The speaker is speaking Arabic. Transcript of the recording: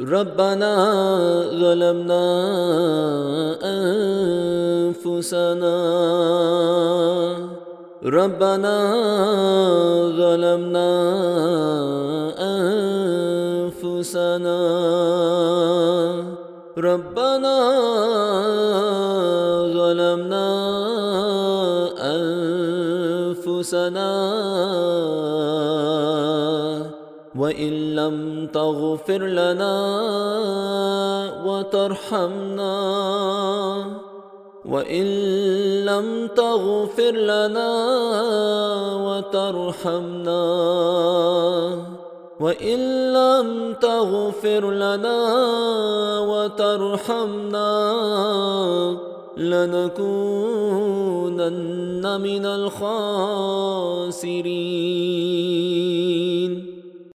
ربنا ظلمنا أنفسنا. ربنا ظلمنا أنفسنا. ربنا ظلمنا أنفسنا. وإن لم تغفر لنا وترحمنا وإن لم تغفر لنا وترحمنا وإن لم تغفر لنا وترحمنا لنكونن من الخاسرين